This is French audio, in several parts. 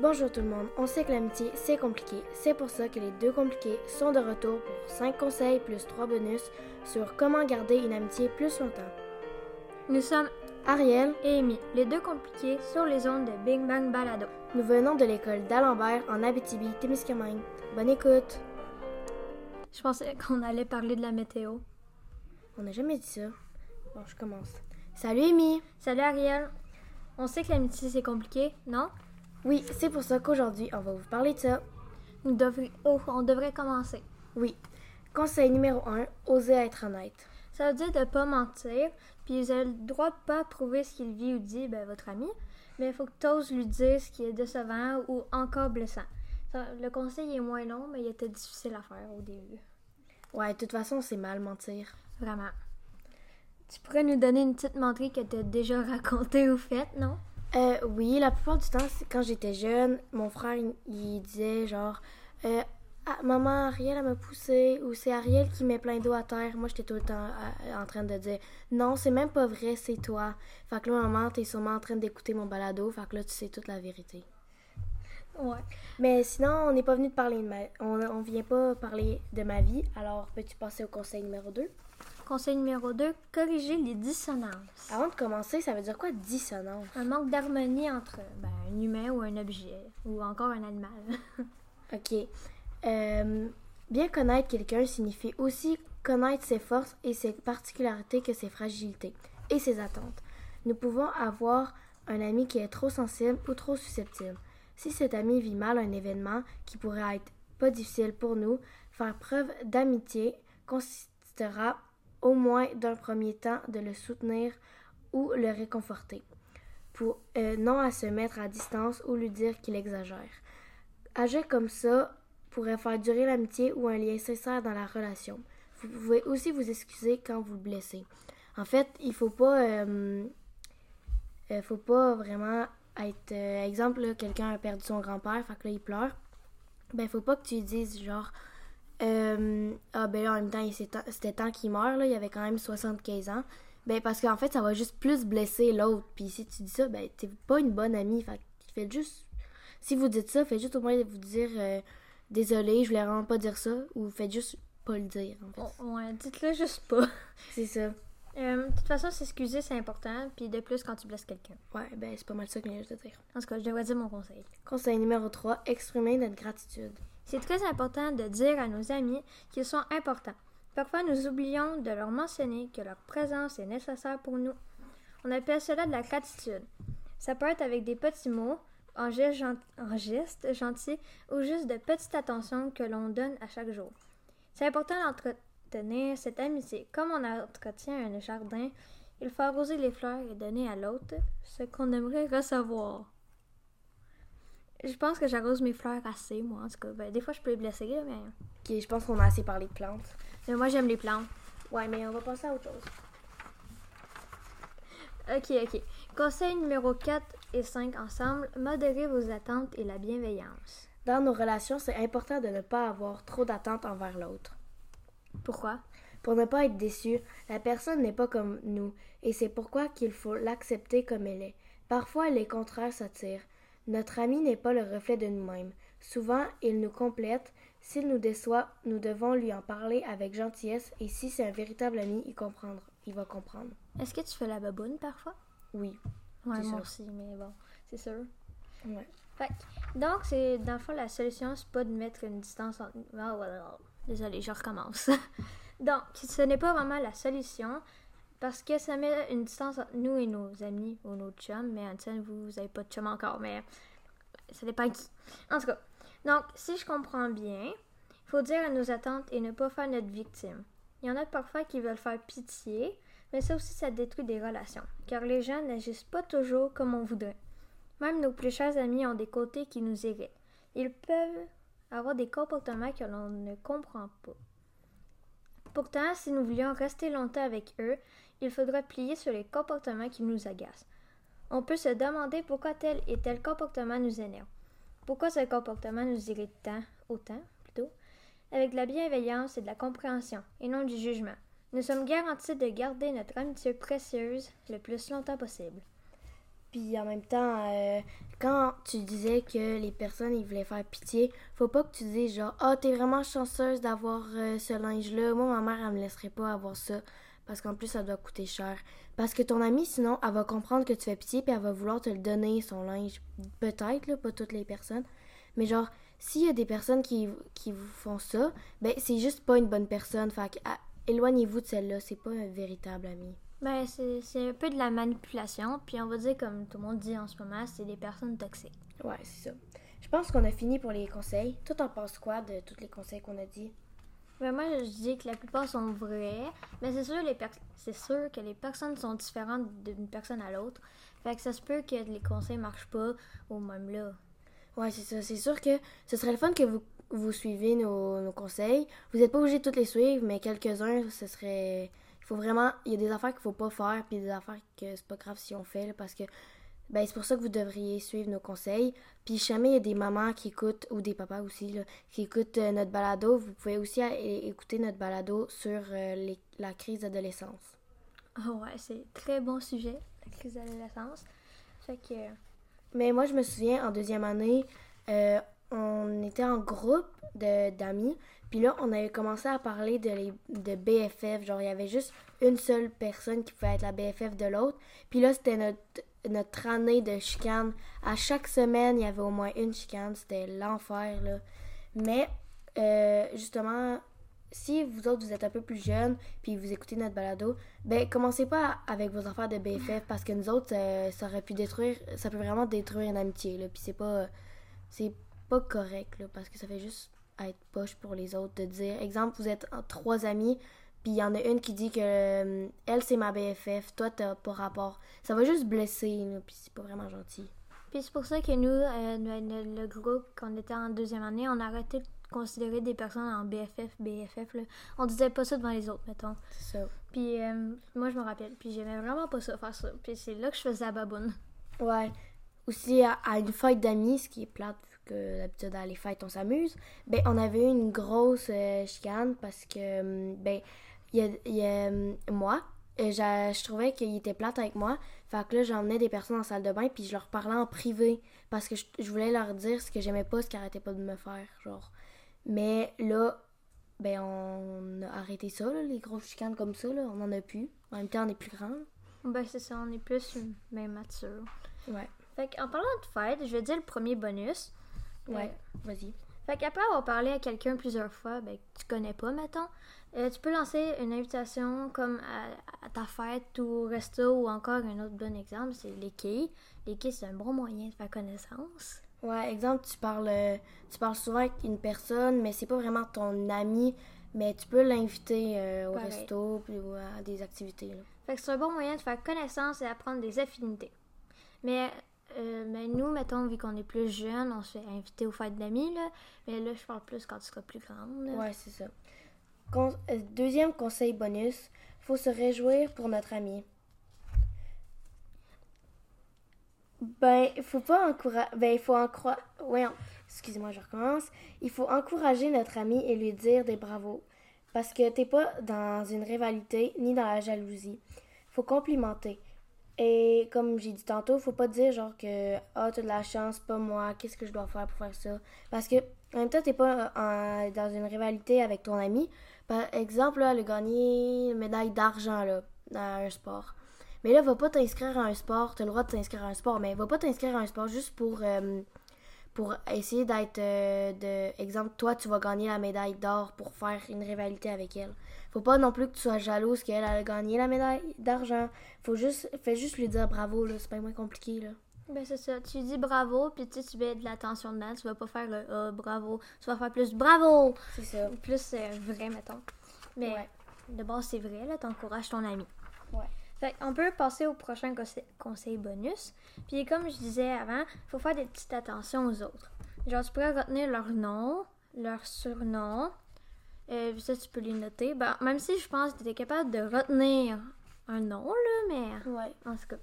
Bonjour tout le monde, on sait que l'amitié c'est compliqué, c'est pour ça que les deux compliqués sont de retour pour 5 conseils plus 3 bonus sur comment garder une amitié plus longtemps. Nous sommes Ariel, et Amy, les deux compliqués sur les ondes de Big Bang Balado. nous venons de l'école d'Alembert en Abitibi-Témiscamingue. Bonne écoute! Je pensais qu'on allait parler de la météo. On n'a jamais dit ça. Bon, je commence. Salut Amy! Salut Ariel. On sait que l'amitié c'est compliqué, non? Oui, c'est pour ça qu'aujourd'hui on va vous parler de ça. Nous devrions, oh, on devrait commencer. Oui. Conseil numéro 1, oser être honnête. Ça veut dire de pas mentir, puis vous avez le droit de pas prouver ce qu'il vit ou dit, ben, votre ami, mais il faut que tu oses lui dire ce qui est décevant ou encore blessant. Ça- le conseil est moins long, mais il était difficile à faire au début. Ouais, de toute façon, c'est mal mentir. Vraiment. Tu pourrais nous donner une petite menterie que tu as déjà racontée ou faite, non? Euh, oui, la plupart du temps, quand j'étais jeune, mon frère, il, il disait genre, euh, Ah, maman, Ariel, elle m'a poussé, ou c'est Ariel qui met plein d'eau à terre. Moi, j'étais tout le temps euh, en train de dire, non, c'est même pas vrai, c'est toi. Fait que là, maman, t'es sûrement en train d'écouter mon balado, fait que là, tu sais toute la vérité. Ouais. Mais sinon, on n'est pas venu de parler de ma... On, on vient pas parler de ma vie, alors peux-tu passer au conseil numéro 2? Conseil numéro 2, corriger les dissonances. Avant de commencer, ça veut dire quoi dissonance? Un manque d'harmonie entre ben, un humain ou un objet, ou encore un animal. Ok. Euh, bien connaître quelqu'un signifie aussi connaître ses forces et ses particularités que ses fragilités et ses attentes. Nous pouvons avoir un ami qui est trop sensible ou trop susceptible. Si cet ami vit mal un événement qui pourrait être pas difficile pour nous, faire preuve d'amitié consistera au moins d'un premier temps de le soutenir ou le réconforter, pour euh, non à se mettre à distance ou lui dire qu'il exagère. Agir comme ça pourrait faire durer l'amitié ou un lien sincère dans la relation. Vous pouvez aussi vous excuser quand vous le blessez. En fait, il faut pas, euh, euh, faut pas vraiment être, exemple, quelqu'un a perdu son grand-père, fait que là il pleure. Ben, faut pas que tu lui dises genre, euh, ah ben là en même temps, c'était temps qu'il meure là, il avait quand même 75 ans. Ben parce qu'en fait, ça va juste plus blesser l'autre. Puis si tu dis ça, ben t'es pas une bonne amie. Fait faites juste si vous dites ça, faites juste au moins vous dire euh, désolé, je voulais vraiment pas dire ça, ou faites juste pas le dire. En fait. Bon, ouais, dites-le juste pas. C'est ça. Euh, de toute façon, s'excuser, c'est important, puis de plus quand tu blesses quelqu'un. Ouais, ben c'est pas mal ça que je viens de dire. En tout cas, je devrais dire mon conseil. Conseil numéro 3, exprimer notre gratitude. C'est très important de dire à nos amis qu'ils sont importants. Parfois, nous oublions de leur mentionner que leur présence est nécessaire pour nous. On appelle cela de la gratitude. Ça peut être avec des petits mots, en gestes, gestes gentils ou juste de petites attentions que l'on donne à chaque jour. C'est important d'entretenir cette amitié. Comme on entretient un jardin, il faut arroser les fleurs et donner à l'autre ce qu'on aimerait recevoir. Je pense que j'arrose mes fleurs assez, moi, en tout cas. Ben, des fois, je peux les blesser, là, mais... Ok, je pense qu'on a assez parlé de plantes. mais moi, j'aime les plantes. Ouais, mais on va passer à autre chose. Ok, ok. Conseil numéro 4 et 5 ensemble, modérez vos attentes et la bienveillance. Dans nos relations, c'est important de ne pas avoir trop d'attentes envers l'autre. Pourquoi? Pour ne pas être déçu, la personne n'est pas comme nous, et c'est pourquoi qu'il faut l'accepter comme elle est. Parfois, les contraires s'attirent. Notre ami n'est pas le reflet de nous-mêmes. Souvent, il nous complète. S'il nous déçoit, nous devons lui en parler avec gentillesse, et si c'est un véritable ami, il comprendra. Il va comprendre. Est-ce que tu fais la baboune parfois? Oui. Ouais, moi sûr. aussi, mais bon, c'est sûr. Ouais. Fait donc, c'est dans le fond, la solution, c'est pas de mettre une distance entre. Ouais. Désolée, je recommence. donc, ce n'est pas vraiment la solution parce que ça met une distance entre nous et nos amis ou nos chums. Mais vous, vous n'avez pas de chum encore, mais ça dépend qui. En tout cas, donc, si je comprends bien, il faut dire à nos attentes et ne pas faire notre victime. Il y en a parfois qui veulent faire pitié, mais ça aussi, ça détruit des relations, car les gens n'agissent pas toujours comme on voudrait. Même nos plus chers amis ont des côtés qui nous irritent. Ils peuvent avoir des comportements que l'on ne comprend pas. Pourtant, si nous voulions rester longtemps avec eux, il faudra plier sur les comportements qui nous agacent. On peut se demander pourquoi tel et tel comportement nous énerve. Pourquoi ce comportement nous irrite tant, autant, plutôt, avec de la bienveillance et de la compréhension, et non du jugement. Nous sommes garantis de garder notre amitié précieuse le plus longtemps possible. Puis en même temps, euh, quand tu disais que les personnes, ils voulaient faire pitié, faut pas que tu dises genre, ah, t'es vraiment chanceuse d'avoir euh, ce linge-là. Moi, ma mère, elle me laisserait pas avoir ça. Parce qu'en plus, ça doit coûter cher. Parce que ton amie, sinon, elle va comprendre que tu fais pitié, puis elle va vouloir te le donner, son linge. Peut-être, là, pas toutes les personnes. Mais genre, s'il y a des personnes qui, qui vous font ça, ben, c'est juste pas une bonne personne. Fait que, ah, éloignez-vous de celle-là. C'est pas un véritable ami. Ben, c'est c'est un peu de la manipulation. Puis on va dire, comme tout le monde dit en ce moment, c'est des personnes toxiques. Ouais, c'est ça. Je pense qu'on a fini pour les conseils. Toi, t'en penses quoi de tous les conseils qu'on a dit? Ben, moi, je dis que la plupart sont vrais. Mais c'est sûr, sûr que les personnes sont différentes d'une personne à l'autre. Fait que ça se peut que les conseils marchent pas ou même là. Ouais, c'est ça. C'est sûr que ce serait le fun que vous, vous suivez nos, nos conseils. Vous n'êtes pas obligé de tous les suivre, mais quelques-uns, ce serait. Il faut vraiment. Il y a des affaires qu'il faut pas faire, puis des affaires que c'est pas grave si on fait, parce que. Ben, c'est pour ça que vous devriez suivre nos conseils. Puis, jamais il y a des mamans qui écoutent, ou des papas aussi, là, qui écoutent euh, notre balado, vous pouvez aussi euh, écouter notre balado sur euh, les- la crise d'adolescence. Ah ouais, c'est très bon sujet, la crise d'adolescence. Fait que. Mais moi, je me souviens, en deuxième année, euh, on était en groupe de- d'amis. Puis là, on avait commencé à parler de, les, de BFF. Genre, il y avait juste une seule personne qui pouvait être la BFF de l'autre. Puis là, c'était notre, notre année de chicane. À chaque semaine, il y avait au moins une chicane. C'était l'enfer, là. Mais, euh, justement, si vous autres, vous êtes un peu plus jeunes, puis vous écoutez notre balado, ben, commencez pas avec vos affaires de BFF, parce que nous autres, euh, ça aurait pu détruire, ça peut vraiment détruire une amitié, là, puis c'est pas, c'est pas correct, là, parce que ça fait juste être poche pour les autres de dire, exemple, vous êtes trois amis, puis il y en a une qui dit que euh, elle, c'est ma BFF, toi, t'as pas rapport. Ça va juste blesser, là, puis c'est pas vraiment gentil. Puis c'est pour ça que nous, euh, le, groupe, quand on était en deuxième année, on a arrêté de considérer des personnes en BFF, BFF. Là. On disait pas ça devant les autres, mettons. C'est ça. Puis euh, moi, je me rappelle. Puis j'aimais vraiment pas ça, faire ça. Puis c'est là que je faisais la baboune. Ouais. Aussi, à, à une fête d'amis, ce qui est plate, vu que d'habitude, à les fêtes, on s'amuse, ben, on avait eu une grosse euh, chicane parce que, hum, ben, il y a, il y a, hum, moi, euh, j'a- je trouvais qu'il était plate avec moi. Fait que là, j'emmenais des personnes en salle de bain, puis je leur parlais en privé parce que je, je voulais leur dire ce que j'aimais pas, ce qu'ils arrêtaient pas de me faire, genre. Mais là, ben, on a arrêté ça, là, les grosses chicanes comme ça, là, on en a plus. En même temps, on est plus grand. Ben c'est ça, on est plus euh, ben, mature. Ouais. Fait qu'en parlant de fête, je vais dire le premier bonus. Ouais, vas-y. Fait qu'après avoir parlé à quelqu'un plusieurs fois, ben, que tu connais pas, mettons, euh, tu peux lancer une invitation comme à, à ta fête ou au resto ou encore un autre bon exemple, c'est les quilles. Les quilles, c'est un bon moyen de faire connaissance. Ouais, exemple, tu parles, euh, tu parles souvent avec une personne, mais c'est pas vraiment ton ami, mais tu peux l'inviter euh, au Pareil. resto puis ou à des activités. Là. Fait que c'est un bon moyen de faire connaissance et apprendre des affinités. Mais, euh, mais nous, mettons, vu qu'on est plus jeunes, on se fait inviter aux fêtes d'amis, là. Mais là, je parle plus quand tu seras plus grande. là. Ouais, c'est ça. Euh, deuxième conseil bonus, faut se réjouir pour notre ami. Ben, il faut pas encourager. Ben, il faut encourager. Ouais, excusez-moi, je recommence. Il faut encourager notre ami et lui dire des bravos. Parce que t'es pas dans une rivalité ni dans la jalousie. Faut complimenter. Et comme j'ai dit tantôt, faut pas dire genre que ah t'as de la chance, pas moi, qu'est-ce que je dois faire pour faire ça. Parce que en même temps, t'es pas en- dans une rivalité avec ton ami. Par exemple, là, elle a une médaille d'argent là, dans un sport. Mais là, va pas t'inscrire à un sport. T'as le droit de t'inscrire à un sport, mais va pas t'inscrire à un sport juste pour, euh, pour essayer d'être. euh, de Exemple, toi, tu vas gagner la médaille d'or pour faire une rivalité avec elle. Faut pas non plus que tu sois jalouse qu'elle elle a gagné la médaille d'argent. Faut juste. Fais juste lui dire bravo, là. C'est pas moins compliqué, là. Ben c'est ça, tu dis bravo, puis tu tu mets de l'attention dedans, tu vas pas faire le ah, bravo, tu vas faire plus bravo, C'est ça. plus euh, vrai, mettons. Mais Ouais. de base, c'est vrai, là, t'encourages ton ami. Ouais. Fait on peut passer au prochain conse- conseil bonus. Puis comme je disais avant, faut faire des petites attentions aux autres. Genre, tu pourrais retenir leur nom, leur surnom. Euh, ça, tu peux les noter. Ben, même si je pense que tu es capable de retenir un nom, là, mais Ouais. en tout cas.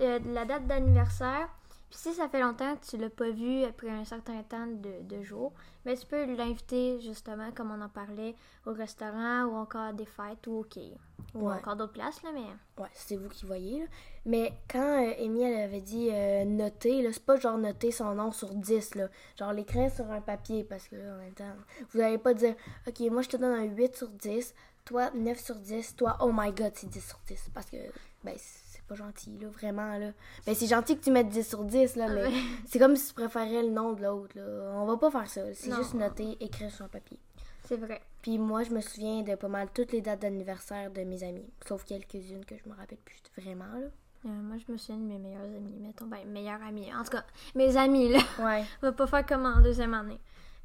Euh, la date d'anniversaire, Puis si ça fait longtemps que tu l'as pas vu après un certain temps de, de jours, mais tu peux l'inviter justement, comme on en parlait, au restaurant ou encore à des fêtes ou au quai. Ou Ouais. encore d'autres places, là, mais... Ouais, c'est vous qui voyez. Là. Mais quand euh, Amy, elle avait dit euh, noter, là, c'est pas genre noter son nom sur 10, là. Genre l'écrire sur un papier, parce que là, en même temps, vous allez pas dire, OK, moi je te donne un 8 sur 10, toi 9 sur 10, toi, oh my god, c'est 10 sur 10. Parce que, ben, c'est pas gentil, là, vraiment, là. Ben, c'est gentil que tu mettes 10 sur 10, là, mais c'est comme si tu préférais le nom de l'autre, là. On va pas faire ça. C'est juste noter, écrire sur un papier. C'est vrai. Puis moi, je me souviens de pas mal toutes les dates d'anniversaire de mes amis, sauf quelques-unes que je me rappelle plus vraiment, là. Euh, moi, je me souviens de mes meilleurs amis, mettons. Ben, meilleurs amis. En tout cas, mes amis, là. Ouais. On va pas faire comme en deuxième année.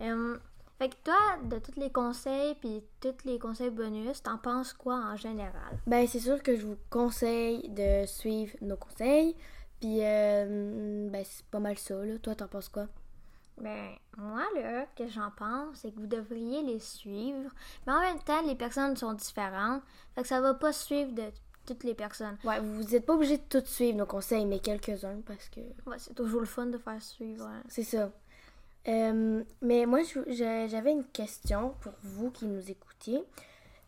Euh, fait que toi, de tous les conseils puis tous les conseils bonus, t'en penses quoi en général? Ben, c'est sûr que je vous conseille de suivre nos conseils. Puis, euh, ben, c'est pas mal ça, là. Toi, t'en penses quoi? Ben, moi, là, que j'en pense, c'est que vous devriez les suivre. Mais en même temps, les personnes sont différentes. Fait que ça va pas suivre de toutes les personnes. Ouais, vous n'êtes pas obligé de tout suivre nos conseils, mais quelques-uns, parce que Ouais, c'est toujours le fun de faire suivre. hein. c'est ça. Euh, mais moi, j'avais une question pour vous qui nous écoutiez.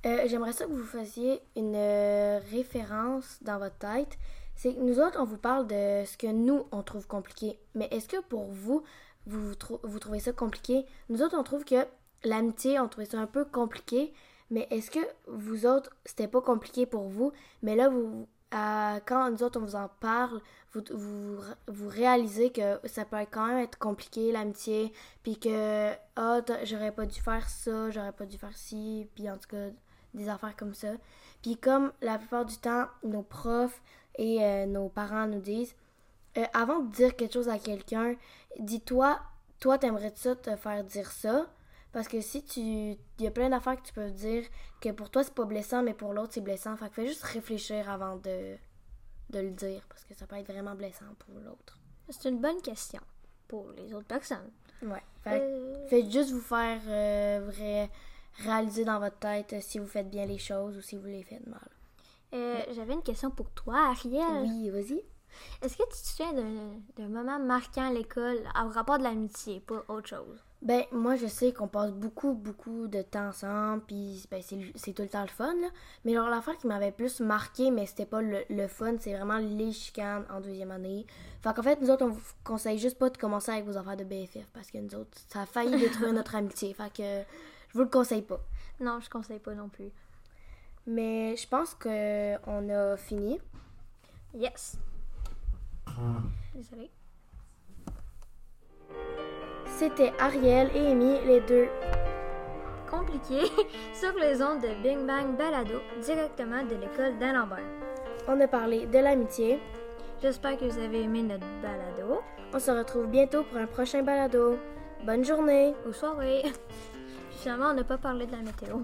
Euh, J'aimerais ça que vous fassiez une euh, référence dans votre tête. C'est que nous autres, on vous parle de ce que nous, on trouve compliqué. Mais est-ce que pour vous, vous, vous trou- vous trouvez ça compliqué? Nous autres, on trouve que l'amitié, on trouvait ça un peu compliqué. Mais est-ce que vous autres, c'était pas compliqué pour vous? Mais là, vous, quand nous autres, on vous en parle, vous, vous, vous réalisez que ça peut quand même être compliqué, l'amitié. Puis que, ah, j'aurais pas dû faire ça, j'aurais pas dû faire ci. Puis en tout cas, des affaires comme ça. Puis comme la plupart du temps, nos profs et euh, nos parents nous disent, euh, avant de dire quelque chose à quelqu'un, dis-toi, toi, t'aimerais ça te faire dire ça? Parce que si tu. Il y a plein d'affaires que tu peux dire que pour toi, c'est pas blessant, mais pour l'autre, c'est blessant. Fait que fais juste réfléchir avant de, de le dire. Parce que ça peut être vraiment blessant pour l'autre. C'est une bonne question pour les autres personnes. Ouais. Fait Euh, faites juste vous faire euh, vrai- réaliser dans votre tête euh, si vous faites bien les choses ou si vous les faites mal. euh, J'avais une question pour toi, Ariel. Oui, vas-y. Est-ce que tu te souviens d'un- moment marquant à l'école en rapport de l'amitié, pas autre chose? Ben, moi, je sais qu'on passe beaucoup, beaucoup de temps ensemble, puis ben, c'est tout le temps le fun, là. Mais genre, l'affaire qui m'avait plus marqué, mais c'était pas le, le fun, c'est vraiment les chicanes en deuxième année. Fait qu'en fait, nous autres, on vous conseille juste pas de commencer avec vos affaires de BFF, parce que nous autres, ça a failli détruire notre amitié. Fait que je vous le conseille pas. Non, je conseille pas non plus. Mais je pense que on a fini. Yes! Désolée. C'était Ariel et Amy, les deux. Compliqué sur les ondes de Bing Bang Balado directement de l'école d'Alembert. On a parlé de l'amitié. J'espère que vous avez aimé notre balado. On se retrouve bientôt pour un prochain balado. Bonne journée! Aux soirées! Puis finalement, on n'a pas parlé de la météo.